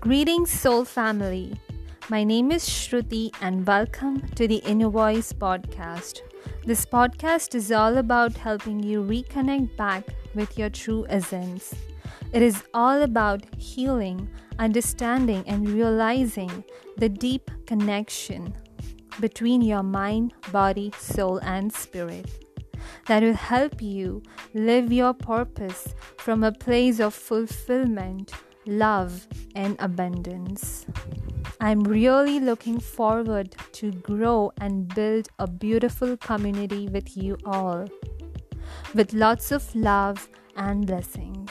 Greetings, Soul Family. My name is Shruti, and welcome to the Inner Voice podcast. This podcast is all about helping you reconnect back with your true essence. It is all about healing, understanding, and realizing the deep connection between your mind, body, soul, and spirit that will help you live your purpose from a place of fulfillment love, and abundance. I'm really looking forward to grow and build a beautiful community with you all. With lots of love and blessings.